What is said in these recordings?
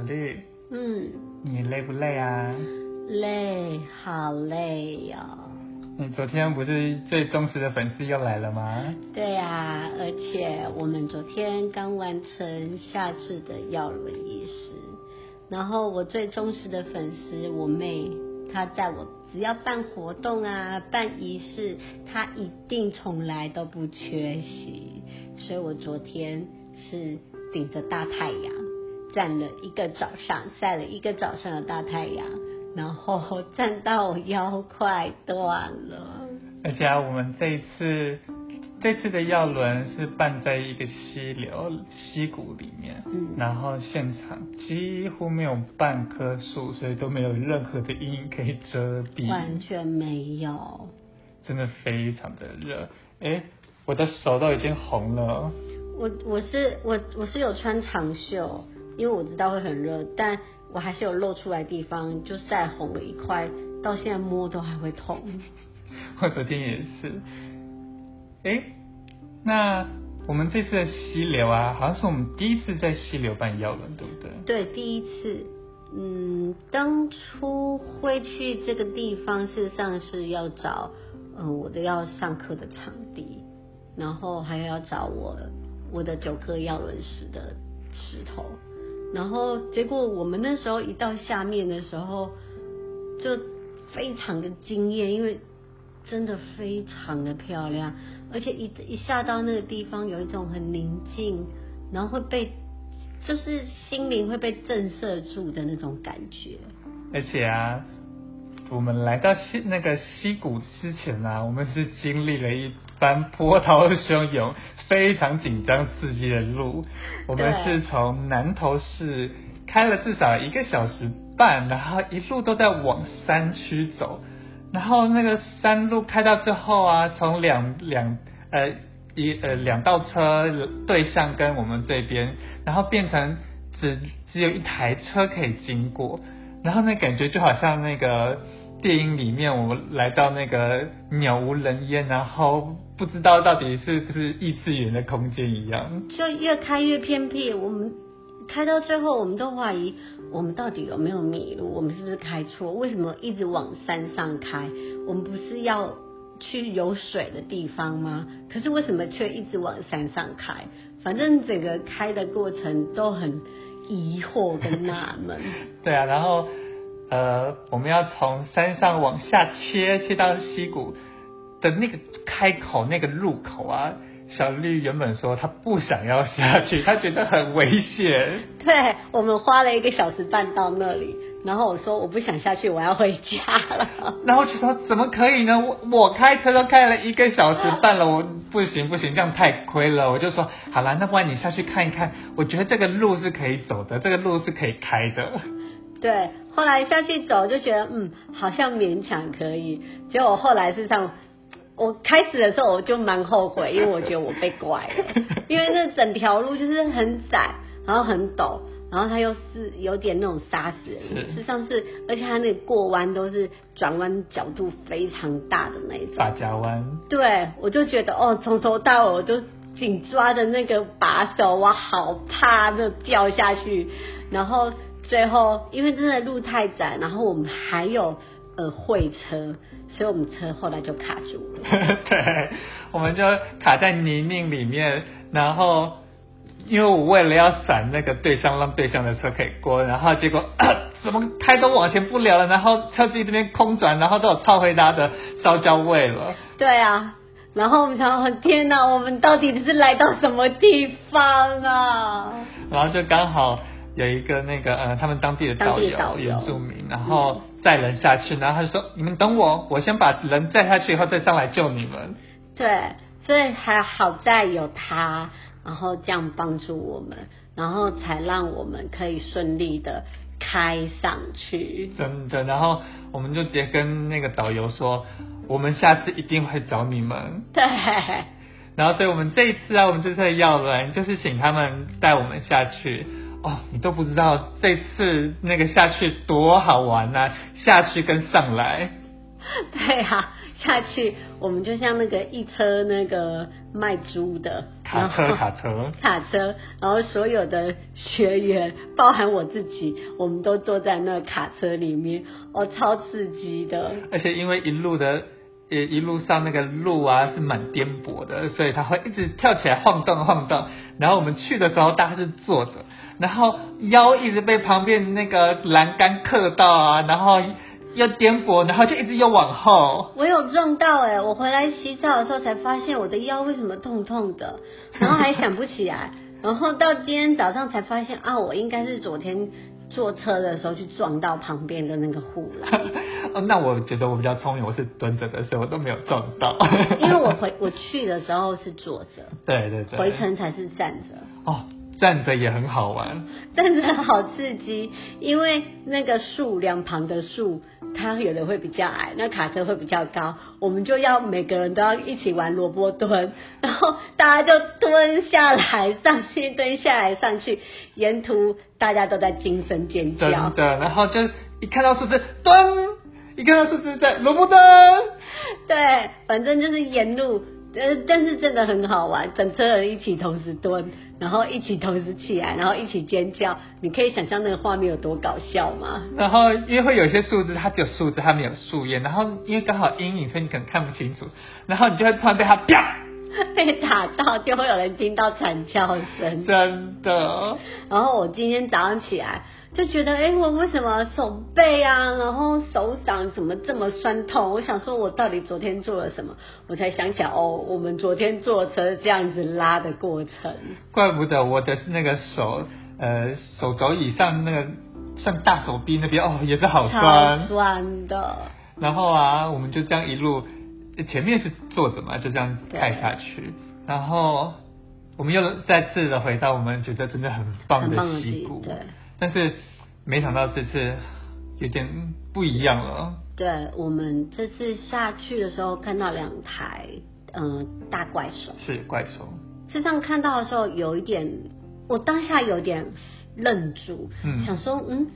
小绿，嗯，你累不累啊？累，好累哟、哦。你昨天不是最忠实的粉丝又来了吗？对啊，而且我们昨天刚完成夏至的耀轮仪式，然后我最忠实的粉丝我妹，她在我只要办活动啊、办仪式，她一定从来都不缺席，所以我昨天是顶着大太阳。站了一个早上，晒了一个早上的大太阳，然后站到我腰快断了。而且啊，我们这一次这次的药轮是办在一个溪流溪谷里面，嗯，然后现场几乎没有半棵树，所以都没有任何的阴影可以遮蔽，完全没有，真的非常的热。哎，我的手都已经红了。我我是我我是有穿长袖。因为我知道会很热，但我还是有露出来的地方，就晒红了一块，到现在摸都还会痛。我昨天也是。哎，那我们这次的溪流啊，好像是我们第一次在溪流办药轮，对不对？对，第一次。嗯，当初会去这个地方，事实上是要找嗯我的要上课的场地，然后还要找我我的九颗药轮石的石头。然后结果我们那时候一到下面的时候，就非常的惊艳，因为真的非常的漂亮，而且一一下到那个地方，有一种很宁静，然后会被就是心灵会被震慑住的那种感觉。而且啊，我们来到溪那个溪谷之前啊，我们是经历了一番波涛汹涌。非常紧张刺激的路，我们是从南投市开了至少一个小时半，然后一路都在往山区走，然后那个山路开到之后啊，从两两呃一呃两道车对向跟我们这边，然后变成只只有一台车可以经过，然后那感觉就好像那个。电影里面，我们来到那个鸟无人烟，然后不知道到底是不是异次元的空间一样，就越开越偏僻。我们开到最后，我们都怀疑我们到底有没有迷路，我们是不是开错？为什么一直往山上开？我们不是要去有水的地方吗？可是为什么却一直往山上开？反正整个开的过程都很疑惑跟纳闷。对啊，然后。呃，我们要从山上往下切，切到溪谷的那个开口那个入口啊。小绿原本说她不想要下去，她觉得很危险。对，我们花了一个小时半到那里，然后我说我不想下去，我要回家了。然后就说怎么可以呢？我我开车都开了一个小时半了，我不行不行，这样太亏了。我就说好了，那不然你下去看一看，我觉得这个路是可以走的，这个路是可以开的。对，后来下去走就觉得，嗯，好像勉强可以。结果后来事实上，我开始的时候我就蛮后悔，因为我觉得我被拐了，因为那整条路就是很窄，然后很陡，然后它又是有点那种杀死人。事实上是，而且它那个过弯都是转弯角度非常大的那一种。大夹弯。对，我就觉得哦，从头到尾我就紧抓着那个把手，我好怕那掉下去，然后。最后，因为真的路太窄，然后我们还有呃会车，所以我们车后来就卡住了。对，我们就卡在泥泞里面。然后，因为我为了要闪那个对向，让对向的车可以过，然后结果 怎么开都往前不了了。然后车子这边空转，然后都有超回答的烧焦味了。对啊，然后我们想说，天哪，我们到底是来到什么地方啊？然后就刚好。有一个那个呃，他们当地的导游，原住民，然后载人下去，然后他就说：“你们等我，我先把人载下去，以后再上来救你们。”对，所以还好在有他，然后这样帮助我们，然后才让我们可以顺利的开上去。真的，然后我们就直接跟那个导游说：“我们下次一定会找你们。”对。然后，所以我们这一次啊，我们这次的要人就是请他们带我们下去。哦，你都不知道这次那个下去多好玩呐、啊！下去跟上来，对啊，下去，我们就像那个一车那个卖猪的卡车，卡车，卡车，然后所有的学员，包含我自己，我们都坐在那卡车里面，哦，超刺激的。而且因为一路的，也一路上那个路啊是蛮颠簸的，所以它会一直跳起来晃动晃动。然后我们去的时候，大家是坐着，然后腰一直被旁边那个栏杆磕到啊，然后。又颠簸，然后就一直又往后。我有撞到哎、欸！我回来洗澡的时候才发现我的腰为什么痛痛的，然后还想不起来，然后到今天早上才发现啊，我应该是昨天坐车的时候去撞到旁边的那个护栏。哦，那我觉得我比较聪明，我是蹲着的，所以我都没有撞到。因为我回我去的时候是坐着，对对对，回程才是站着。哦。站着也很好玩，站着好刺激，因为那个树两旁的树，它有的会比较矮，那卡车会比较高，我们就要每个人都要一起玩萝卜蹲，然后大家就蹲下来上去，蹲下来上去，沿途大家都在惊声尖叫。真的，然后就一看到树枝蹲，一看到树枝在萝卜蹲，对，反正就是沿路，呃，但是真的很好玩，整车人一起同时蹲。然后一起同时起来，然后一起尖叫，你可以想象那个画面有多搞笑吗？然后因为会有一些树枝，它只有树枝，它没有树叶，然后因为刚好阴影，所以你可能看不清楚，然后你就会突然被它啪，被打到，就会有人听到惨叫声。真的。然后我今天早上起来。就觉得，哎、欸，我为什么手背啊，然后手掌怎么这么酸痛？我想说，我到底昨天做了什么？我才想起来，哦，我们昨天坐车这样子拉的过程。怪不得我的是那个手，呃，手肘以上那个像大手臂那边，哦，也是好酸，酸的。然后啊，我们就这样一路，前面是坐着嘛，就这样开下去，然后我们又再次的回到我们觉得真的很棒的西谷。对。但是没想到这次有点不一样了。对，我们这次下去的时候看到两台嗯、呃、大怪兽，是怪兽。事实上看到的时候有一点，我当下有点愣住，嗯，想说嗯，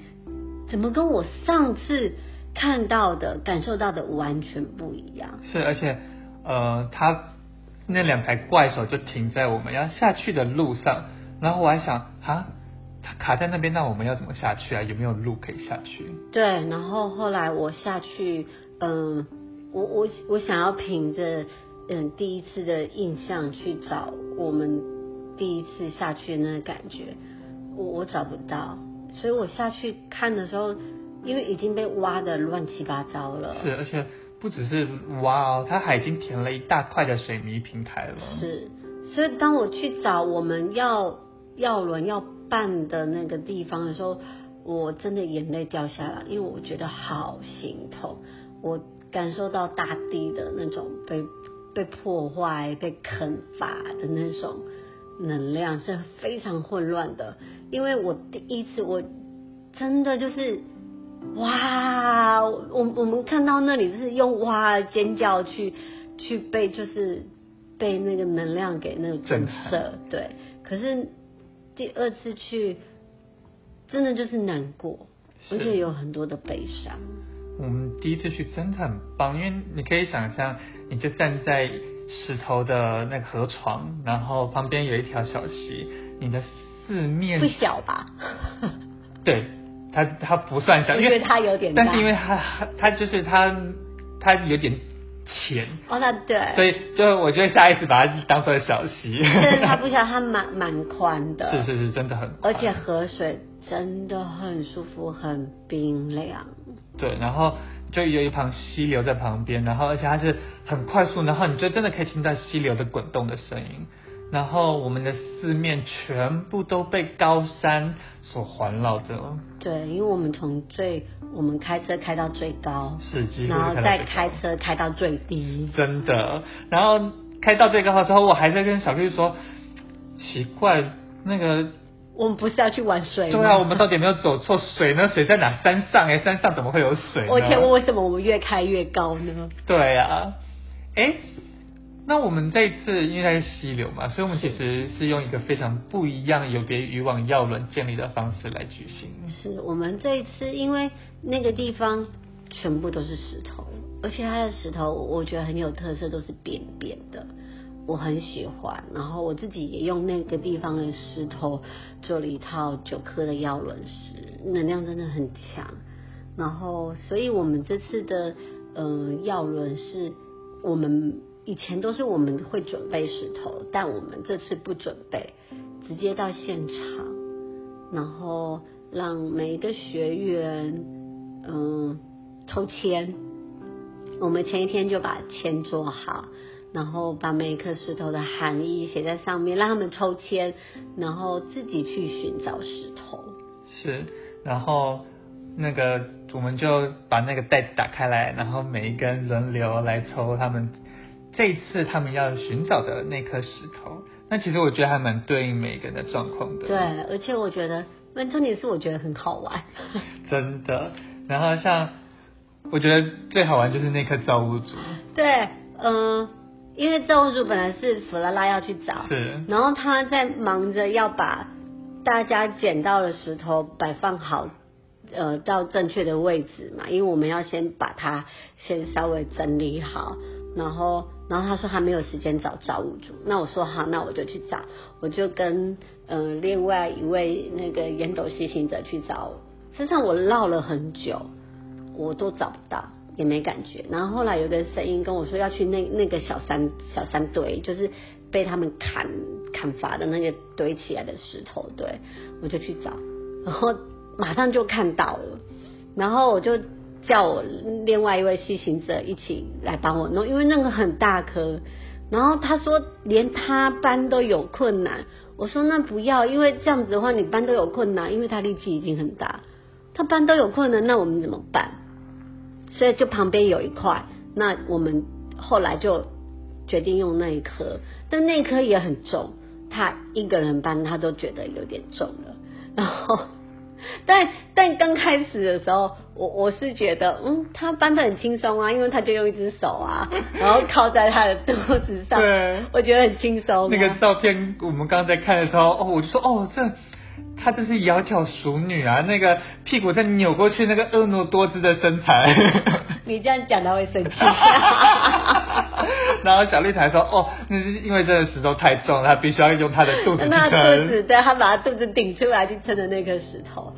怎么跟我上次看到的感受到的完全不一样？是，而且呃，他那两台怪兽就停在我们要下去的路上，然后我还想啊。它卡在那边，那我们要怎么下去啊？有没有路可以下去？对，然后后来我下去，嗯，我我我想要凭着嗯第一次的印象去找我们第一次下去的那个感觉，我我找不到，所以我下去看的时候，因为已经被挖的乱七八糟了。是，而且不只是挖哦，它还已经填了一大块的水泥平台了。是，所以当我去找我们要要轮要。办的那个地方的时候，我真的眼泪掉下来，因为我觉得好心痛。我感受到大地的那种被被破坏、被啃伐的那种能量是非常混乱的。因为我第一次，我真的就是哇，我我们看到那里就是用哇尖叫去去被就是被那个能量给那个震慑，对，可是。第二次去，真的就是难过，而且有很多的悲伤。我们第一次去真的很棒，因为你可以想象，你就站在石头的那个河床，然后旁边有一条小溪，你的四面不小吧？对，它它不算小，因为它有点大，但是因为它它就是它它有点。浅哦，那对，所以就我觉得下一次把它当做小溪。但是它不小，它蛮蛮宽的。是是是，真的很。而且河水真的很舒服，很冰凉。对，然后就有一旁溪流在旁边，然后而且它是很快速，然后你就真的可以听到溪流的滚动的声音。然后我们的四面全部都被高山所环绕着。对，因为我们从最我们开车开到最高，是，然后再开车开到最低。真的，然后开到最高的时候，我还在跟小绿说，奇怪，那个我们不是要去玩水吗？对啊，我们到底有没有走错？水呢？水在哪？山上哎，山上怎么会有水呢？我天，为什么我们越开越高呢？对啊，哎。那我们这一次因为它是溪流嘛，所以我们其实是用一个非常不一样、有别于往药轮建立的方式来举行。是我们这一次因为那个地方全部都是石头，而且它的石头我觉得很有特色，都是扁扁的，我很喜欢。然后我自己也用那个地方的石头做了一套九颗的药轮石，能量真的很强。然后，所以我们这次的嗯药轮是，我们以前都是我们会准备石头，但我们这次不准备，直接到现场，然后让每一个学员嗯。抽签，我们前一天就把签做好，然后把每一颗石头的含义写在上面，让他们抽签，然后自己去寻找石头。是，然后那个我们就把那个袋子打开来，然后每一个人轮流来抽他们这一次他们要寻找的那颗石头。那其实我觉得还蛮对应每一个人的状况的。对，而且我觉得，那重点是我觉得很好玩。真的，然后像。我觉得最好玩就是那颗造物主。对，嗯、呃，因为造物主本来是弗拉拉要去找，是，然后他在忙着要把大家捡到的石头摆放好，呃，到正确的位置嘛，因为我们要先把它先稍微整理好，然后，然后他说他没有时间找造物主，那我说好，那我就去找，我就跟嗯、另外一位那个烟斗西行者去找，实际上我绕了很久。我都找不到，也没感觉。然后后来有个声音跟我说要去那那个小山小山堆，就是被他们砍砍伐的那个堆起来的石头堆，我就去找，然后马上就看到了。然后我就叫我另外一位西行者一起来帮我弄，因为那个很大颗。然后他说连他搬都有困难，我说那不要，因为这样子的话你搬都有困难，因为他力气已经很大，他搬都有困难，那我们怎么办？所以就旁边有一块，那我们后来就决定用那一颗，但那颗也很重，他一个人搬他都觉得有点重了。然后，但但刚开始的时候，我我是觉得，嗯，他搬的很轻松啊，因为他就用一只手啊，然后靠在他的肚子上，对，我觉得很轻松啊。那个照片我们刚刚在看的时候，哦，我就说，哦，这。她这是窈窕淑女啊，那个屁股在扭过去，那个婀娜多姿的身材。你这样讲他会生气。然后小绿台说：“哦，那是因为这个石头太重了，他必须要用他的肚子去撑。”那肚子，对，他把他肚子顶出来去撑的那颗石头。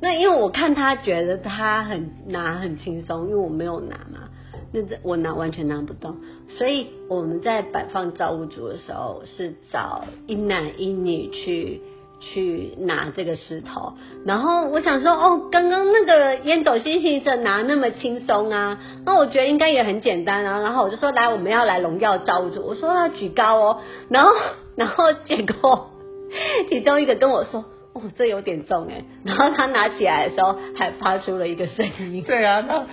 那因为我看他觉得他很拿很轻松，因为我没有拿嘛，那这我拿完全拿不动。所以我们在摆放造物主的时候，是找一男一女去。去拿这个石头，然后我想说，哦，刚刚那个烟斗星星者拿那么轻松啊，那我觉得应该也很简单啊。然后我就说，来，我们要来荣耀造物主，我说要举高哦，然后 然后结果 其中一个跟我说，哦，这有点重哎，然后他拿起来的时候还发出了一个声音。对啊，那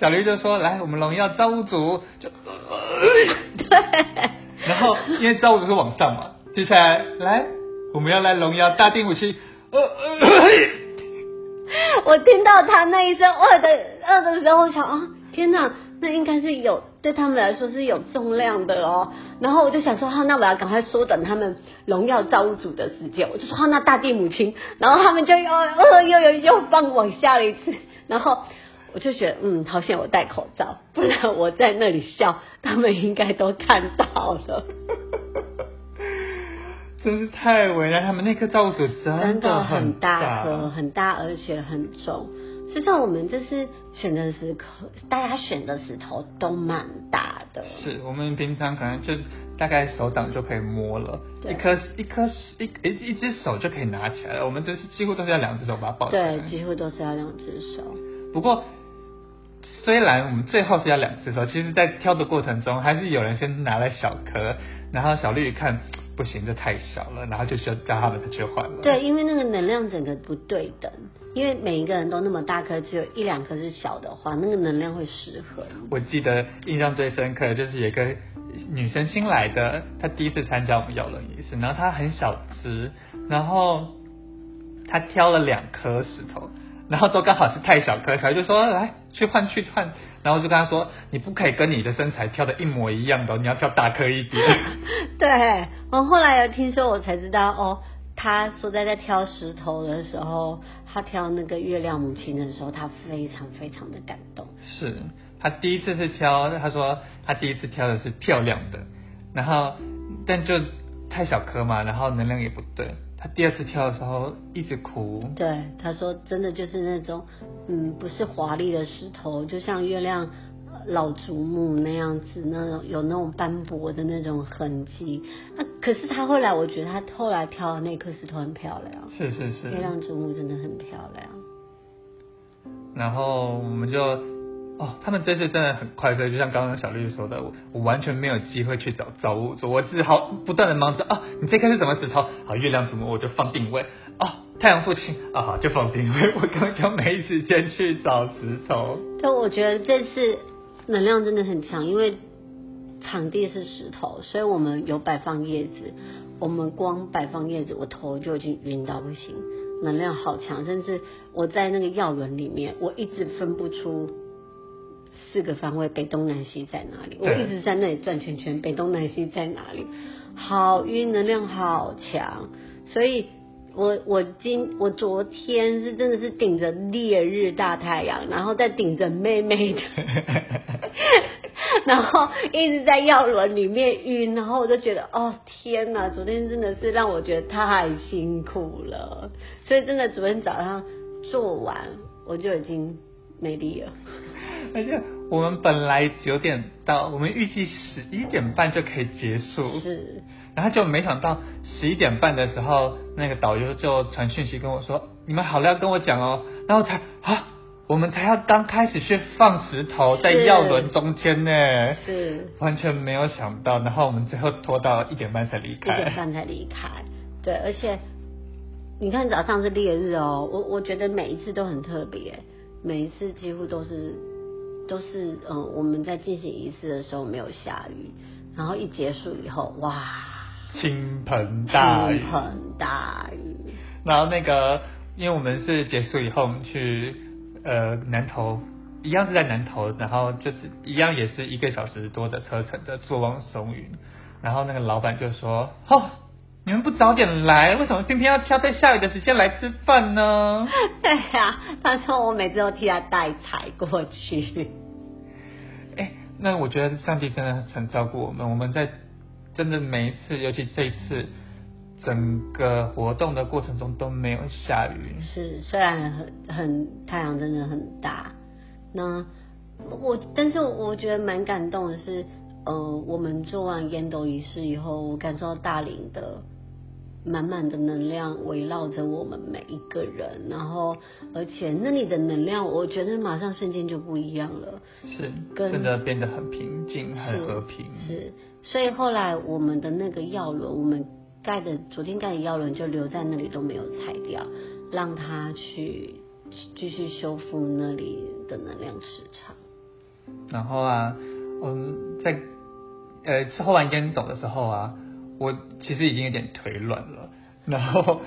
小绿就说，来，我们荣耀造物主，就 对，然后因为造物主是往上嘛，接下来来。我们要来荣耀大地母亲。呃，我听到他那一声“呃”的“饿”的时候，我想啊，天哪，那应该是有对他们来说是有重量的哦。然后我就想说，哈，那我要赶快缩短他们荣耀造物主的时间。我就说，哈，那大地母亲。然后他们就又呃又又又放往下了一次。然后我就觉得，嗯，好险我戴口罩，不然我在那里笑，他们应该都看到了。真是太为难他们，那颗造物主真的很大颗，很大，而且很重。实际上，我们这次选的石头，大家选的石头都蛮大的。是我们平常可能就大概手掌就可以摸了，一颗一颗一一一只手就可以拿起来了。我们这是几乎都是要两只手把它抱起来。对，几乎都是要两只手。不过，虽然我们最后是要两只手，其实在挑的过程中，还是有人先拿了小颗，然后小绿一看。不行，这太小了，然后就需要叫他们去换了。对，因为那个能量整个不对等，因为每一个人都那么大颗，只有一两颗是小的话，那个能量会失衡。我记得印象最深刻的就是有一个女生新来的，她第一次参加我们摇轮仪式，然后她很小只，然后她挑了两颗石头，然后都刚好是太小颗，小孩就说来去换去换。然后就跟他说，你不可以跟你的身材跳的一模一样的，你要跳大颗一点。对，我后来有听说，我才知道哦，他说在在挑石头的时候，他挑那个月亮母亲的时候，他非常非常的感动。是他第一次是挑，他说他第一次挑的是漂亮的，然后但就太小颗嘛，然后能量也不对。他第二次跳的时候一直哭。对，他说真的就是那种，嗯，不是华丽的石头，就像月亮老祖母那样子，那种有那种斑驳的那种痕迹。那、啊、可是他后来，我觉得他后来跳的那颗石头很漂亮。是是是，月亮祖母真的很漂亮。然后我们就。哦，他们这次真的很快，所以就像刚刚小绿说的，我我完全没有机会去找造物主，我只好不断的忙着啊、你这颗是什么石头？好，月亮什么我就放定位，哦，太阳父亲啊，好就放定位，我根本就没时间去找石头。但我觉得这次能量真的很强，因为场地是石头，所以我们有摆放叶子，我们光摆放叶子，我头就已经晕到不行，能量好强，甚至我在那个药轮里面，我一直分不出。四个方位，北东南西在哪里？我一直在那里转圈圈，北东南西在哪里？好晕，能量好强，所以我我今我昨天是真的是顶着烈日大太阳，然后再顶着妹妹的，然后一直在药轮里面晕，然后我就觉得哦天哪，昨天真的是让我觉得太辛苦了，所以真的昨天早上做完我就已经没力了，而且。我们本来九点到，我们预计十一点半就可以结束。是，然后就没想到十一点半的时候，那个导游就传讯息跟我说：“你们好了要跟我讲哦。”然后才啊，我们才要刚开始去放石头在药轮中间呢，是完全没有想到。然后我们最后拖到一点半才离开，一点半才离开。对，而且你看早上是烈日哦，我我觉得每一次都很特别，每一次几乎都是。都是嗯，我们在进行仪式的时候没有下雨，然后一结束以后，哇，倾盆大雨，倾盆大雨。然后那个，因为我们是结束以后，我们去呃南投，一样是在南投，然后就是一样也是一个小时多的车程的坐望松云，然后那个老板就说：“哦。”你们不早点来，为什么偏偏要挑在下雨的时间来吃饭呢？对呀、啊，他说我每次都替他带财过去。哎、欸，那我觉得上帝真的很照顾我们。我们在真的每一次，尤其这一次，整个活动的过程中都没有下雨。是，虽然很很太阳真的很大。那我，但是我觉得蛮感动的是，呃，我们做完烟斗仪式以后，我感受到大林的。满满的能量围绕着我们每一个人，然后而且那里的能量，我觉得马上瞬间就不一样了，是，真的变得很平静、很和平。是，所以后来我们的那个药轮，我们盖的昨天盖的药轮就留在那里都没有拆掉，让它去继续修复那里的能量磁场。然后啊，嗯，在呃吃喝完烟斗的时候啊。我其实已经有点腿软了，然后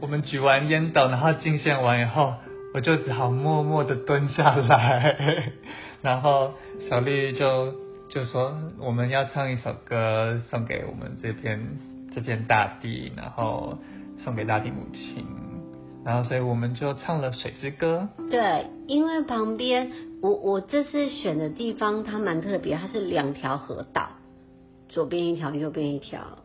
我们举完烟斗，然后敬献完以后，我就只好默默的蹲下来，然后小丽就就说我们要唱一首歌送给我们这片这片大地，然后送给大地母亲，然后所以我们就唱了水之歌。对，因为旁边我我这次选的地方它蛮特别，它是两条河道，左边一条，右边一条。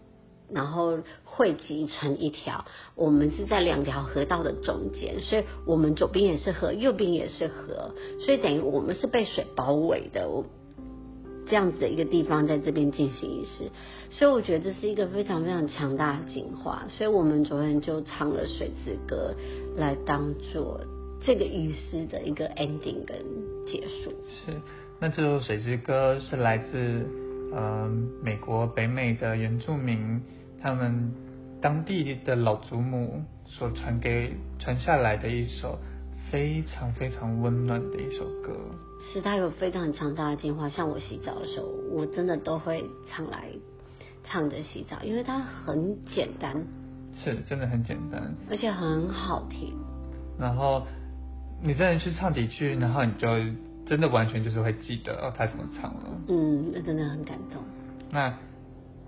然后汇集成一条，我们是在两条河道的中间，所以我们左边也是河，右边也是河，所以等于我们是被水包围的，我这样子的一个地方在这边进行仪式，所以我觉得这是一个非常非常强大的进化，所以我们昨天就唱了水之歌来当做这个仪式的一个 ending 跟结束。是，那这首水之歌是来自嗯、呃、美国北美的原住民。他们当地的老祖母所传给传下来的一首非常非常温暖的一首歌，是它有非常强大的净化。像我洗澡的时候，我真的都会唱来唱着洗澡，因为它很简单，是真的很简单，而且很好听。然后你真的去唱几句，然后你就真的完全就是会记得哦，他怎么唱了。嗯，那真的很感动。那。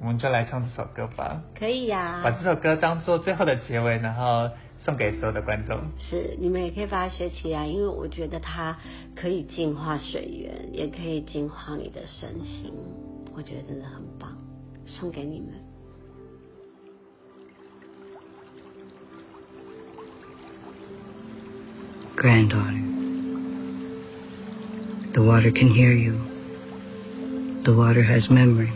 我们就来唱这首歌吧。可以呀、啊，把这首歌当做最后的结尾，然后送给所有的观众。是，你们也可以把它学起来，因为我觉得它可以净化水源，也可以净化你的身心。我觉得真的很棒，送给你们。Granddaughter, the water can hear you. The water has memory.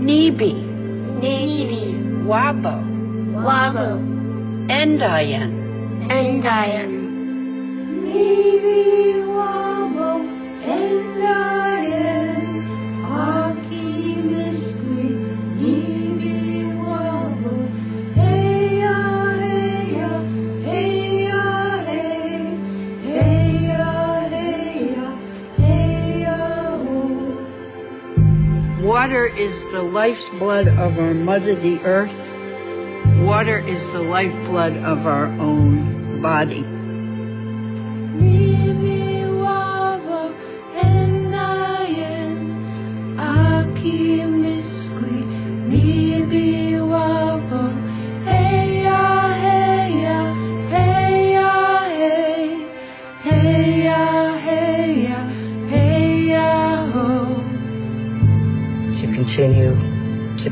Nibi, Nibi, Wabo, Wabo, Endayan, Endayan. Nibi, is the life's blood of our mother, the earth. Water is the lifeblood of our own body.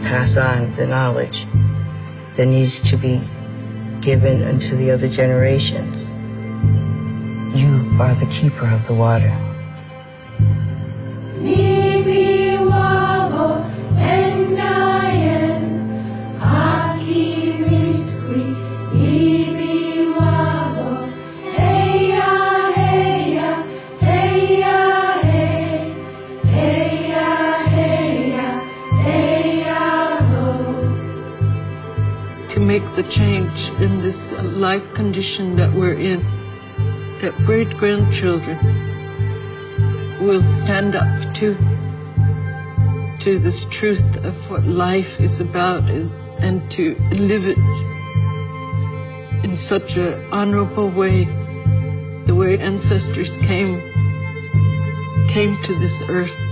Pass on the knowledge that needs to be given unto the other generations. You are the keeper of the water. The change in this life condition that we're in, that great grandchildren will stand up to to this truth of what life is about and, and to live it in such an honorable way, the way ancestors came came to this earth.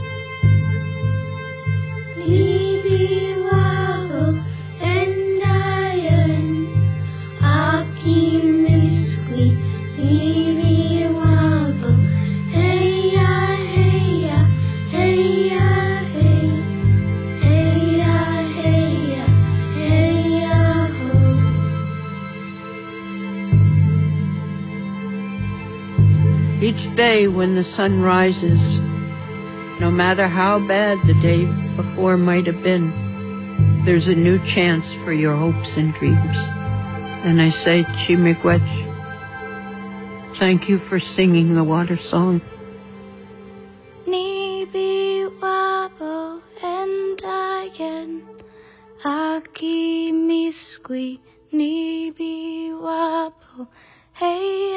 Day when the sun rises, no matter how bad the day before might have been, there's a new chance for your hopes and dreams. And I say, Chimigwech, thank you for singing the water song. Nibi wabo endayen aki miskwi Nibi wabo hey